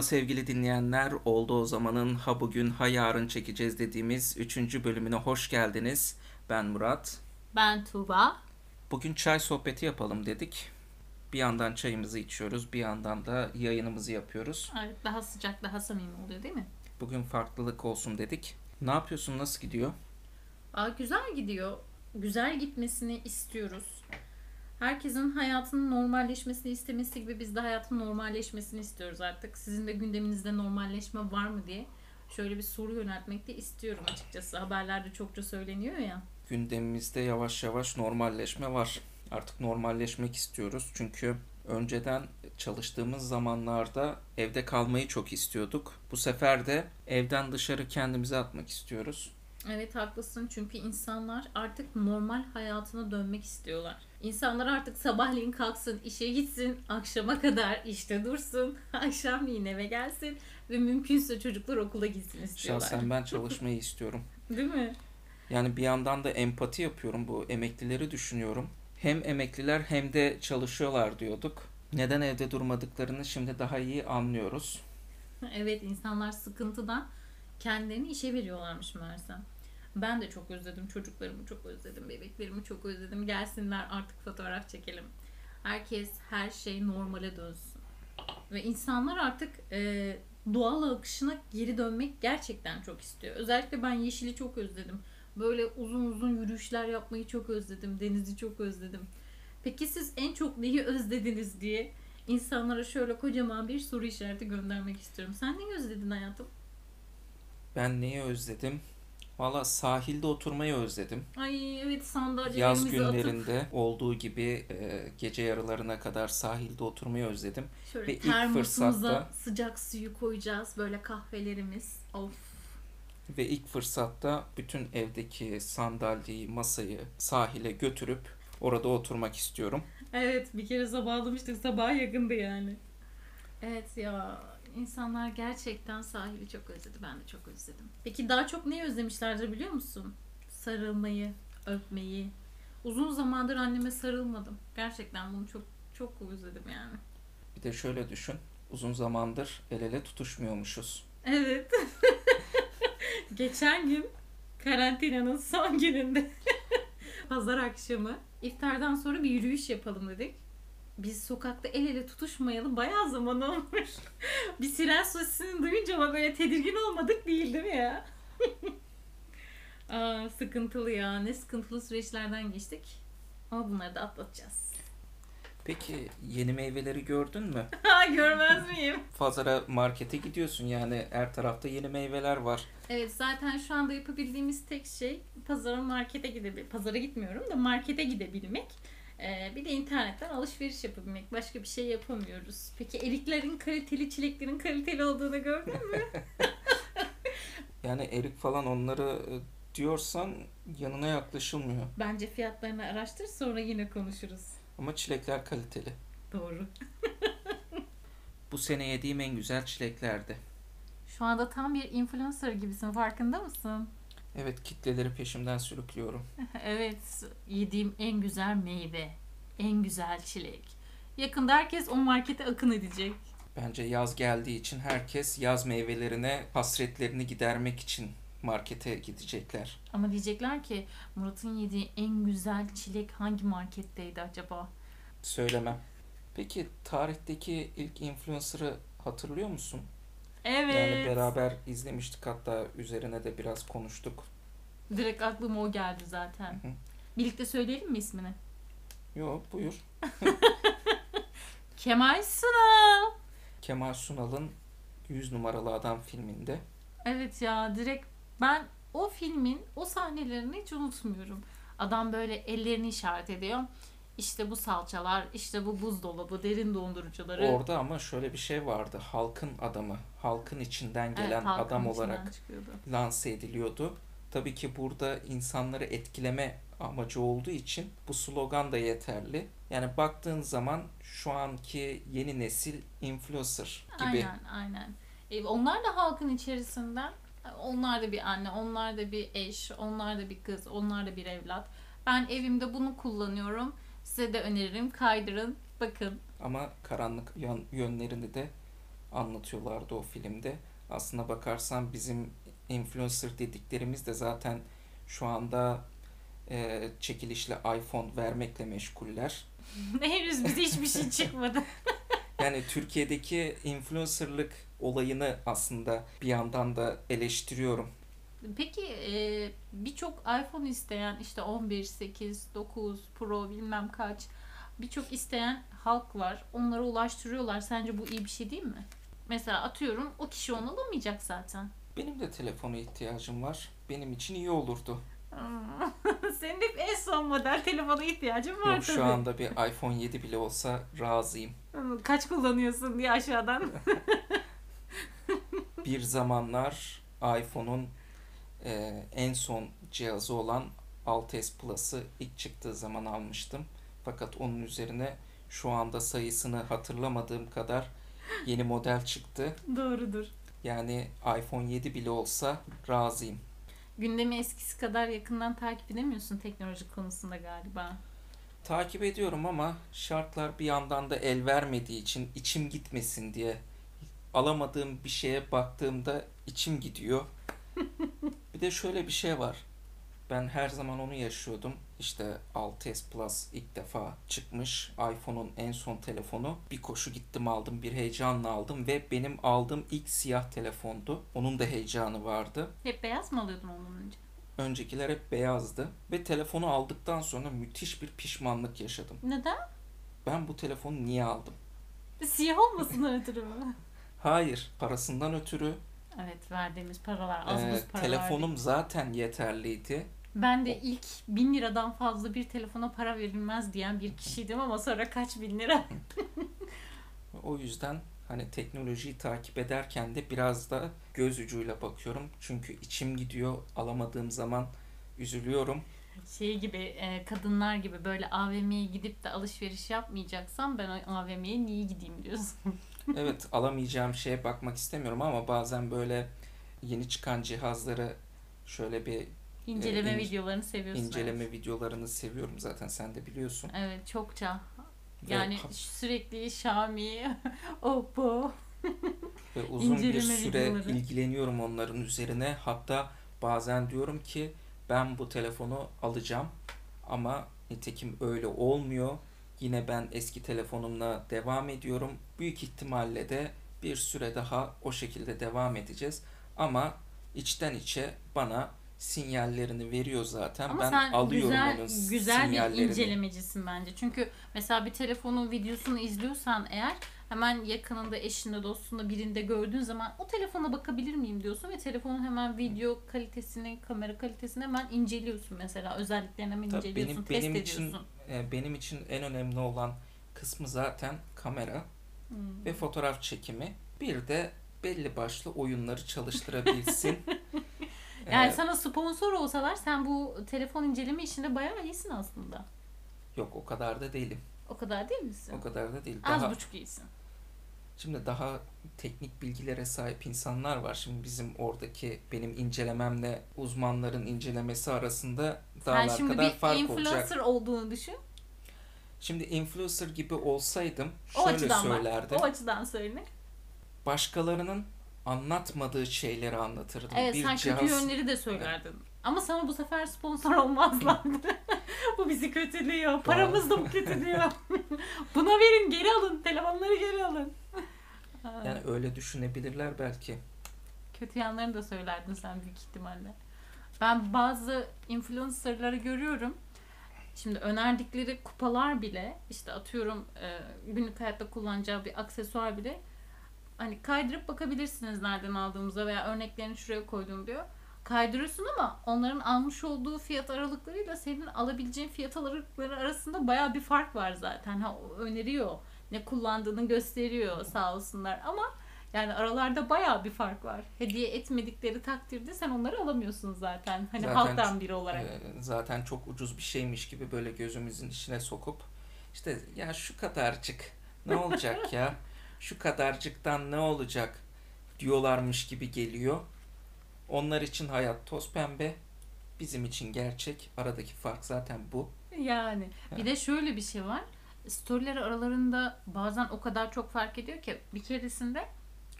Merhaba sevgili dinleyenler. Oldu o zamanın ha bugün ha yarın çekeceğiz dediğimiz 3. bölümüne hoş geldiniz. Ben Murat. Ben Tuğba. Bugün çay sohbeti yapalım dedik. Bir yandan çayımızı içiyoruz, bir yandan da yayınımızı yapıyoruz. Evet, daha sıcak, daha samimi oluyor değil mi? Bugün farklılık olsun dedik. Ne yapıyorsun, nasıl gidiyor? Aa, güzel gidiyor. Güzel gitmesini istiyoruz. Herkesin hayatının normalleşmesini istemesi gibi biz de hayatın normalleşmesini istiyoruz artık. Sizin de gündeminizde normalleşme var mı diye şöyle bir soru yöneltmek de istiyorum açıkçası. Haberlerde çokça söyleniyor ya. Gündemimizde yavaş yavaş normalleşme var. Artık normalleşmek istiyoruz. Çünkü önceden çalıştığımız zamanlarda evde kalmayı çok istiyorduk. Bu sefer de evden dışarı kendimizi atmak istiyoruz. Evet haklısın çünkü insanlar artık normal hayatına dönmek istiyorlar. İnsanlar artık sabahleyin kalksın, işe gitsin, akşama kadar işte dursun, akşamleyin eve gelsin ve mümkünse çocuklar okula gitsin istiyorlar. Şahsen ben çalışmayı istiyorum. Değil mi? Yani bir yandan da empati yapıyorum. Bu emeklileri düşünüyorum. Hem emekliler hem de çalışıyorlar diyorduk. Neden evde durmadıklarını şimdi daha iyi anlıyoruz. Evet insanlar sıkıntıdan kendilerini işe veriyorlarmış meğersem. Ben de çok özledim çocuklarımı çok özledim bebeklerimi çok özledim gelsinler artık fotoğraf çekelim. Herkes her şey normale dönsün. Ve insanlar artık e, doğal akışına geri dönmek gerçekten çok istiyor. Özellikle ben yeşili çok özledim. Böyle uzun uzun yürüyüşler yapmayı çok özledim. Denizi çok özledim. Peki siz en çok neyi özlediniz diye insanlara şöyle kocaman bir soru işareti göndermek istiyorum. Sen neyi özledin hayatım? Ben neyi özledim? Valla sahilde oturmayı özledim. Ay evet sandalyelerimizi Yaz atıp günlerinde olduğu gibi e, gece yarılarına kadar sahilde oturmayı özledim. şöyle ve ilk fırsatta- sıcak suyu koyacağız. Böyle kahvelerimiz. Of. Ve ilk fırsatta bütün evdeki sandalyeyi, masayı sahile götürüp orada oturmak istiyorum. Evet bir kere sabahlamıştık. Sabaha yakındı yani. Evet ya insanlar gerçekten sahili çok özledi. Ben de çok özledim. Peki daha çok neyi özlemişlerdir biliyor musun? Sarılmayı, öpmeyi. Uzun zamandır anneme sarılmadım. Gerçekten bunu çok çok özledim yani. Bir de şöyle düşün. Uzun zamandır el ele tutuşmuyormuşuz. Evet. Geçen gün karantinanın son gününde pazar akşamı iftardan sonra bir yürüyüş yapalım dedik. Biz sokakta el ele tutuşmayalı bayağı zaman olmuş. bir siren sesini duyunca ama böyle tedirgin olmadık değil değil mi ya? Aa, sıkıntılı ya. Ne sıkıntılı süreçlerden geçtik. Ama bunları da atlatacağız. Peki yeni meyveleri gördün mü? Ha görmez miyim? Pazara markete gidiyorsun yani her tarafta yeni meyveler var. Evet zaten şu anda yapabildiğimiz tek şey pazara markete gidebilmek. Pazara gitmiyorum da markete gidebilmek. Ee, bir de internetten alışveriş yapabilmek. Başka bir şey yapamıyoruz. Peki eriklerin kaliteli, çileklerin kaliteli olduğunu gördün mü? Yani erik falan onları e, diyorsan yanına yaklaşılmıyor. Bence fiyatlarını araştır sonra yine konuşuruz. Ama çilekler kaliteli. Doğru. Bu sene yediğim en güzel çileklerdi. Şu anda tam bir influencer gibisin farkında mısın? Evet kitleleri peşimden sürüklüyorum. evet yediğim en güzel meyve. En güzel çilek. Yakında herkes o markete akın edecek. Bence yaz geldiği için herkes yaz meyvelerine hasretlerini gidermek için markete gidecekler. Ama diyecekler ki Murat'ın yediği en güzel çilek hangi marketteydi acaba? Söylemem. Peki tarihteki ilk influencer'ı hatırlıyor musun? Evet. Yani beraber izlemiştik hatta üzerine de biraz konuştuk. Direkt aklıma o geldi zaten. Hı. Birlikte söyleyelim mi ismini? Yo buyur. Kemal Sunal. Kemal Sunal'ın 100 numaralı adam filminde Evet ya direkt ben o filmin o sahnelerini hiç unutmuyorum. Adam böyle ellerini işaret ediyor. İşte bu salçalar, işte bu buzdolabı, derin dondurucuları. Orada ama şöyle bir şey vardı. Halkın adamı, halkın içinden Evet, gelen halkın adam içinden olarak çıkıyordu. lanse ediliyordu. Tabii ki burada insanları etkileme amacı olduğu için bu slogan da yeterli. Yani baktığın zaman şu anki yeni nesil influencer gibi. Aynen aynen. E, onlar da halkın içerisinden. Onlar da bir anne, onlar da bir eş, onlar da bir kız, onlar da bir evlat. Ben evimde bunu kullanıyorum. Size de öneririm. Kaydırın. Bakın. Ama karanlık yön- yönlerini de anlatıyorlardı o filmde. Aslına bakarsan bizim influencer dediklerimiz de zaten şu anda e, çekilişle iPhone vermekle meşguller. Henüz bize hiçbir şey çıkmadı. Yani Türkiye'deki influencerlık olayını aslında bir yandan da eleştiriyorum. Peki e, birçok iPhone isteyen işte 11, 8, 9 Pro bilmem kaç birçok isteyen halk var. Onlara ulaştırıyorlar. Sence bu iyi bir şey değil mi? Mesela atıyorum o kişi onu alamayacak zaten. Benim de telefona ihtiyacım var. Benim için iyi olurdu. Senin hep en son model telefona ihtiyacın var Yok şu anda bir iPhone 7 bile olsa razıyım. Kaç kullanıyorsun diye aşağıdan. Bir zamanlar iPhone'un e, en son cihazı olan 6s Plus'ı ilk çıktığı zaman almıştım. Fakat onun üzerine şu anda sayısını hatırlamadığım kadar yeni model çıktı. Doğrudur. Yani iPhone 7 bile olsa razıyım. Gündemi eskisi kadar yakından takip edemiyorsun teknoloji konusunda galiba. Takip ediyorum ama şartlar bir yandan da el vermediği için içim gitmesin diye alamadığım bir şeye baktığımda içim gidiyor. bir de şöyle bir şey var. Ben her zaman onu yaşıyordum. İşte 6s Plus ilk defa çıkmış. iPhone'un en son telefonu. Bir koşu gittim aldım. Bir heyecanla aldım ve benim aldığım ilk siyah telefondu. Onun da heyecanı vardı. Hep beyaz mı alıyordun ondan önce? Öncekiler hep beyazdı. Ve telefonu aldıktan sonra müthiş bir pişmanlık yaşadım. Neden? Ben bu telefonu niye aldım? Siyah olmasından ötürü mü? Hayır, parasından ötürü. Evet verdiğimiz paralar az Ee, buz paralar. telefonum zaten yeterliydi. Ben de ilk bin liradan fazla bir telefona para verilmez diyen bir kişiydim ama sonra kaç bin lira? O yüzden hani teknolojiyi takip ederken de biraz da göz ucuyla bakıyorum. Çünkü içim gidiyor. Alamadığım zaman üzülüyorum. Şey gibi e, kadınlar gibi böyle AVM'ye gidip de alışveriş yapmayacaksam ben AVM'ye niye gideyim diyorsun. Evet, alamayacağım şeye bakmak istemiyorum ama bazen böyle yeni çıkan cihazları şöyle bir İnceleme Ee, ince- videolarını seviyorsun. inceleme Evet. videolarını seviyorum zaten sen de biliyorsun. evet çokça. Ve Yani ha- sürekli Xiaomi, Oppo. Ve uzun bir İnceleme süre videoları. ilgileniyorum onların üzerine. Hatta bazen diyorum ki ben bu telefonu alacağım ama nitekim öyle olmuyor. Yine ben eski telefonumla devam ediyorum. Büyük ihtimalle de bir süre daha o şekilde devam edeceğiz. Ama içten içe bana sinyallerini veriyor zaten. Ama ben sen alıyorum güzel onun güzel bir incelemecisin bence. Çünkü mesela bir telefonun videosunu izliyorsan eğer hemen yakınında eşinde dostunda birinde gördüğün zaman o telefona bakabilir miyim diyorsun ve telefonun hemen video kalitesini, kamera kalitesini hemen inceliyorsun mesela. Özelliklerini hemen Tabii inceliyorsun, benim, test benim için ediyorsun. e, benim için en önemli olan kısmı zaten kamera Hmm. ve fotoğraf çekimi. Bir de belli başlı oyunları çalıştırabilsin. Yani Ee, sana sponsor olsalar sen bu telefon inceleme işinde bayağı iyisin aslında. Yok o kadar da değilim. O kadar değil misin? O kadar da değil. Az Daha buçuk iyisin. şimdi daha teknik bilgilere sahip insanlar var. Şimdi bizim oradaki benim incelememle uzmanların incelemesi arasında dağlar şimdi kadar bir fark influencer olacak. olduğunu düşün. Şimdi influencer gibi olsaydım O şöyle açıdan bak. söylerdim. O açıdan söyle. Başkalarının anlatmadığı şeyleri anlatırdım. Evet bir sen cihaz kötü yönleri de söylerdin. Ama sana bu sefer sponsor olmazlardı. bu bizi kötülüyor. Paramız da bu kötülüyor. Buna verin geri alın. Telefonları geri alın. yani öyle düşünebilirler belki. Kötü yanlarını da söylerdin sen büyük ihtimalle. Ben bazı influencerları görüyorum. Şimdi önerdikleri kupalar bile işte atıyorum e, günlük hayatta kullanacağı bir aksesuar bile hani kaydırıp bakabilirsiniz nereden aldığımıza veya örneklerini şuraya koydum diyor. Kaydırıyorsun ama onların almış olduğu fiyat aralıklarıyla senin alabileceğin fiyat aralıkları arasında baya bir fark var zaten. Ha, öneriyor. Ne kullandığını gösteriyor sağ olsunlar ama yani aralarda baya bir fark var. Hediye etmedikleri takdirde sen onları alamıyorsun zaten. Hani Zaten halktan biri olarak. Ee, zaten çok ucuz bir şeymiş gibi böyle gözümüzün içine sokup işte ya şu kadarcık ne olacak ya şu kadarcıktan ne olacak diyorlarmış gibi geliyor. Onlar için hayat toz pembe, bizim için gerçek. Aradaki fark zaten bu. Yani bir de şöyle bir şey var. Storyler aralarında bazen o kadar çok fark ediyor ki bir keresinde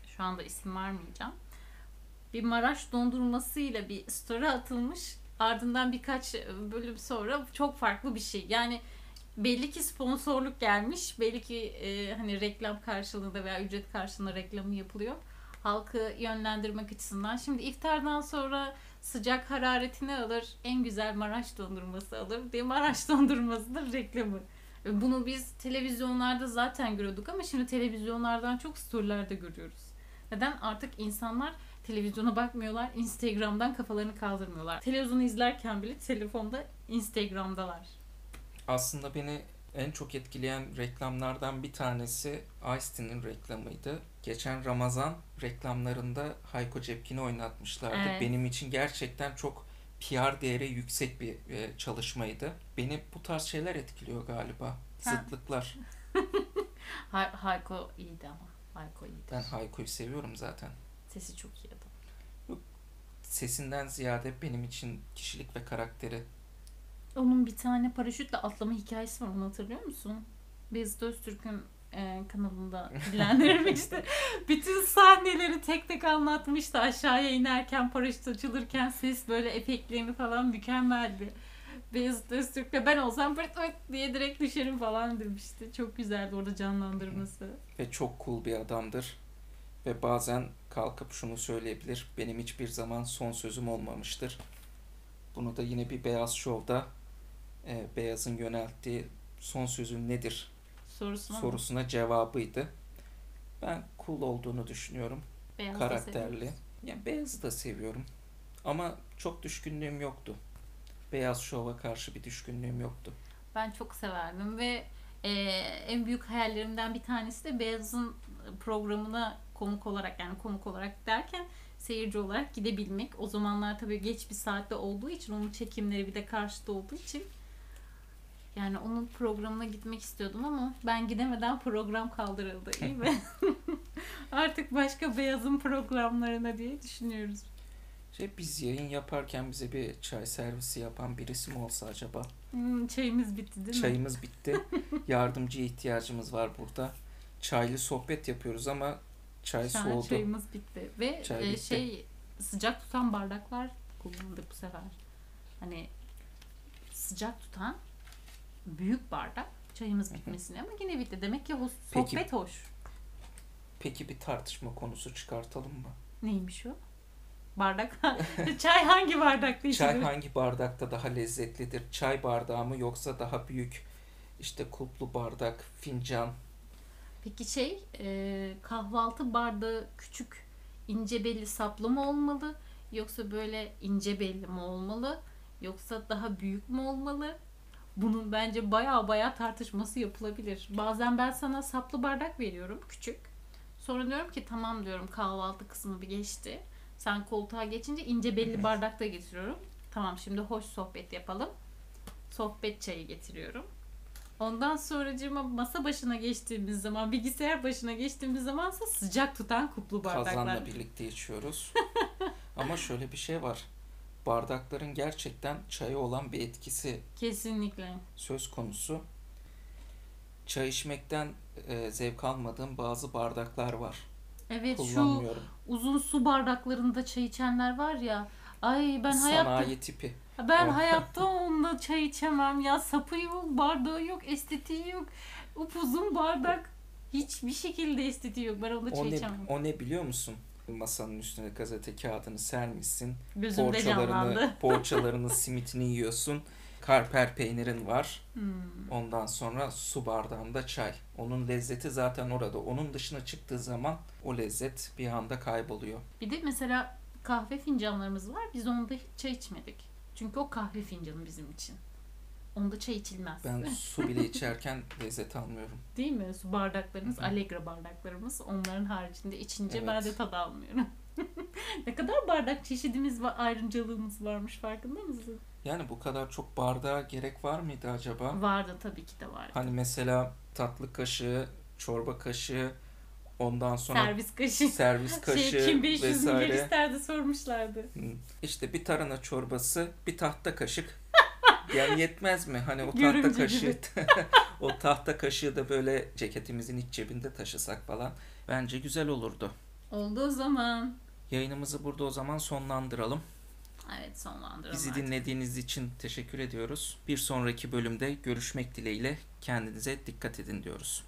Şu anda isim vermeyeceğim. Bir Maraş dondurmasıyla bir story atılmış. Ardından birkaç bölüm sonra çok farklı bir şey. Yani belli ki sponsorluk gelmiş. Belli ki e, hani reklam karşılığında veya ücret karşılığında reklamı yapılıyor. Halkı yönlendirmek açısından. Şimdi iftardan sonra sıcak hararetini alır. En güzel Maraş dondurması alır diye Maraş dondurmasıdır reklamı. Bunu biz televizyonlarda zaten görüyorduk ama şimdi televizyonlardan çok storylerde görüyoruz. Neden? Artık insanlar televizyona bakmıyorlar, Instagram'dan kafalarını kaldırmıyorlar. Televizyonu izlerken bile telefonda Instagram'dalar. Aslında beni en çok etkileyen reklamlardan bir tanesi Ice-T'nin reklamıydı. Geçen Ramazan reklamlarında Hayko Cepkin'i oynatmışlardı. Evet. Benim için gerçekten çok PR değeri yüksek bir e, çalışmaydı. Beni bu tarz şeyler etkiliyor galiba. Sen- Zıtlıklar. Hay- Hayko iyiydi ama. Hayko iyiydi. Ben Hayko'yu seviyorum zaten. Sesi çok iyi adam. Sesinden ziyade benim için kişilik ve karakteri. Onun bir tane paraşütle atlama hikayesi var onu hatırlıyor musun? Biz Öztürk'ün e, kanalında dillendirilmişti. Bütün sahneleri tek tek anlatmıştı. Aşağıya inerken, paraşüt açılırken ses böyle efektlerini falan mükemmeldi. Beyazıt Öztürk'le ben olsam pırt pırt diye direkt düşerim falan demişti. Çok güzeldi orada canlandırması. ve çok cool bir adamdır. Ve bazen kalkıp şunu söyleyebilir. Benim hiçbir zaman son sözüm olmamıştır. Bunu da yine bir Beyaz Show'da e, Beyaz'ın yönelttiği son sözün nedir Sorusuna mı? sorusuna cevabıydı. Ben cool olduğunu düşünüyorum. Beyaz karakterli. Yani Beyaz'ı da seviyorum. Ama çok düşkünlüğüm yoktu. Beyaz Show'a karşı bir düşkünlüğüm yoktu. Ben çok severdim ve e, en büyük hayallerimden bir tanesi de Beyaz'ın programına konuk olarak yani konuk olarak derken seyirci olarak gidebilmek. O zamanlar tabii geç bir saatte olduğu için onun çekimleri bir de karşıda olduğu için yani onun programına gitmek istiyordum ama ben gidemeden program kaldırıldı iyi mi? Artık başka Beyaz'ın programlarına diye düşünüyoruz. Şey, biz yayın yaparken bize bir çay servisi yapan birisi mi olsa acaba? Hmm, çayımız bitti değil mi? Çayımız bitti. Yardımcıya ihtiyacımız var burada. Çaylı sohbet yapıyoruz ama çay Şu soğudu. çayımız bitti. Ve Çay e, bitti. şey sıcak tutan bardaklar kullandık bu sefer. Hani sıcak tutan büyük bardak çayımız bitmesine ama yine bitti. Demek ki hoş, Peki. sohbet hoş. Peki bir tartışma konusu çıkartalım mı? Neymiş o? Bardak. Çay hangi bardakta içilir? Çay hangi bardakta daha lezzetlidir? Çay bardağı mı yoksa daha büyük işte kulplu bardak, fincan? Peki şey e, kahvaltı bardağı küçük ince belli saplı mı olmalı? Yoksa böyle ince belli mi olmalı? Yoksa daha büyük mü olmalı? Bunun bence baya baya tartışması yapılabilir. Bazen ben sana saplı bardak veriyorum küçük. Sonra diyorum ki tamam diyorum kahvaltı kısmı bir geçti. Sen koltuğa geçince ince belli bardakta getiriyorum. Tamam şimdi hoş sohbet yapalım. Sohbet çayı getiriyorum. Ondan sonracığıma masa başına geçtiğimiz zaman, bilgisayar başına geçtiğimiz zamansa sıcak tutan kuplu bardaklar. Kazanla birlikte içiyoruz. Ama şöyle bir şey var. Bardakların gerçekten çaya olan bir etkisi Kesinlikle. söz konusu. Çay içmekten e, zevk almadığım bazı bardaklar var. Evet şu Kullanmıyorum. uzun su bardaklarında çay içenler var ya. Ay ben hayatta Sanayi tipi. ben O- hayatta onunla çay içemem ya. Sapı yok, bardağı yok, estetiği yok. Upuzun bardak hiçbir şekilde estetiği yok. Ben onda O çay ne, içemem. o ne biliyor musun? Masanın üstüne gazete kağıdını sermişsin. Gözümde Poğaçalarını, canlandı. poğaçalarını, simitini yiyorsun. Karper peynirin var. Hmm. Ondan sonra su bardağında çay. Onun lezzeti zaten orada. Onun dışına çıktığı zaman o lezzet bir anda kayboluyor. Bir de mesela kahve fincanlarımız var. Biz onda hiç çay içmedik. Çünkü o kahve fincanı bizim için. Onda çay içilmez. Ben su bile içerken lezzet almıyorum. Değil mi? Su bardaklarımız, Hı hı. Allegra bardaklarımız. Onların haricinde içince Evet. ben de tad almıyorum. ne kadar bardak çeşidimiz var, ayrımcılığımız varmış farkında mısın? Yani bu kadar çok bardağa gerek var mıydı acaba? Vardı tabii ki de vardı. Hani mesela tatlı kaşığı, çorba kaşığı, ondan sonra Servis kaşığı. servis kaşığı şey, kim 500 milyar vesaire. isterdi sormuşlardı. İşte bir tarhana çorbası, bir tahta kaşık. Yani yetmez mi? Hani o tahta Görümce kaşığı, o tahta kaşığı da böyle ceketimizin iç cebinde taşısak falan. Bence güzel olurdu. Oldu o zaman. Yayınımızı burada o zaman sonlandıralım. Evet sonlandıralım Bizi artık. dinlediğiniz için teşekkür ediyoruz. Bir sonraki bölümde görüşmek dileğiyle kendinize dikkat edin diyoruz.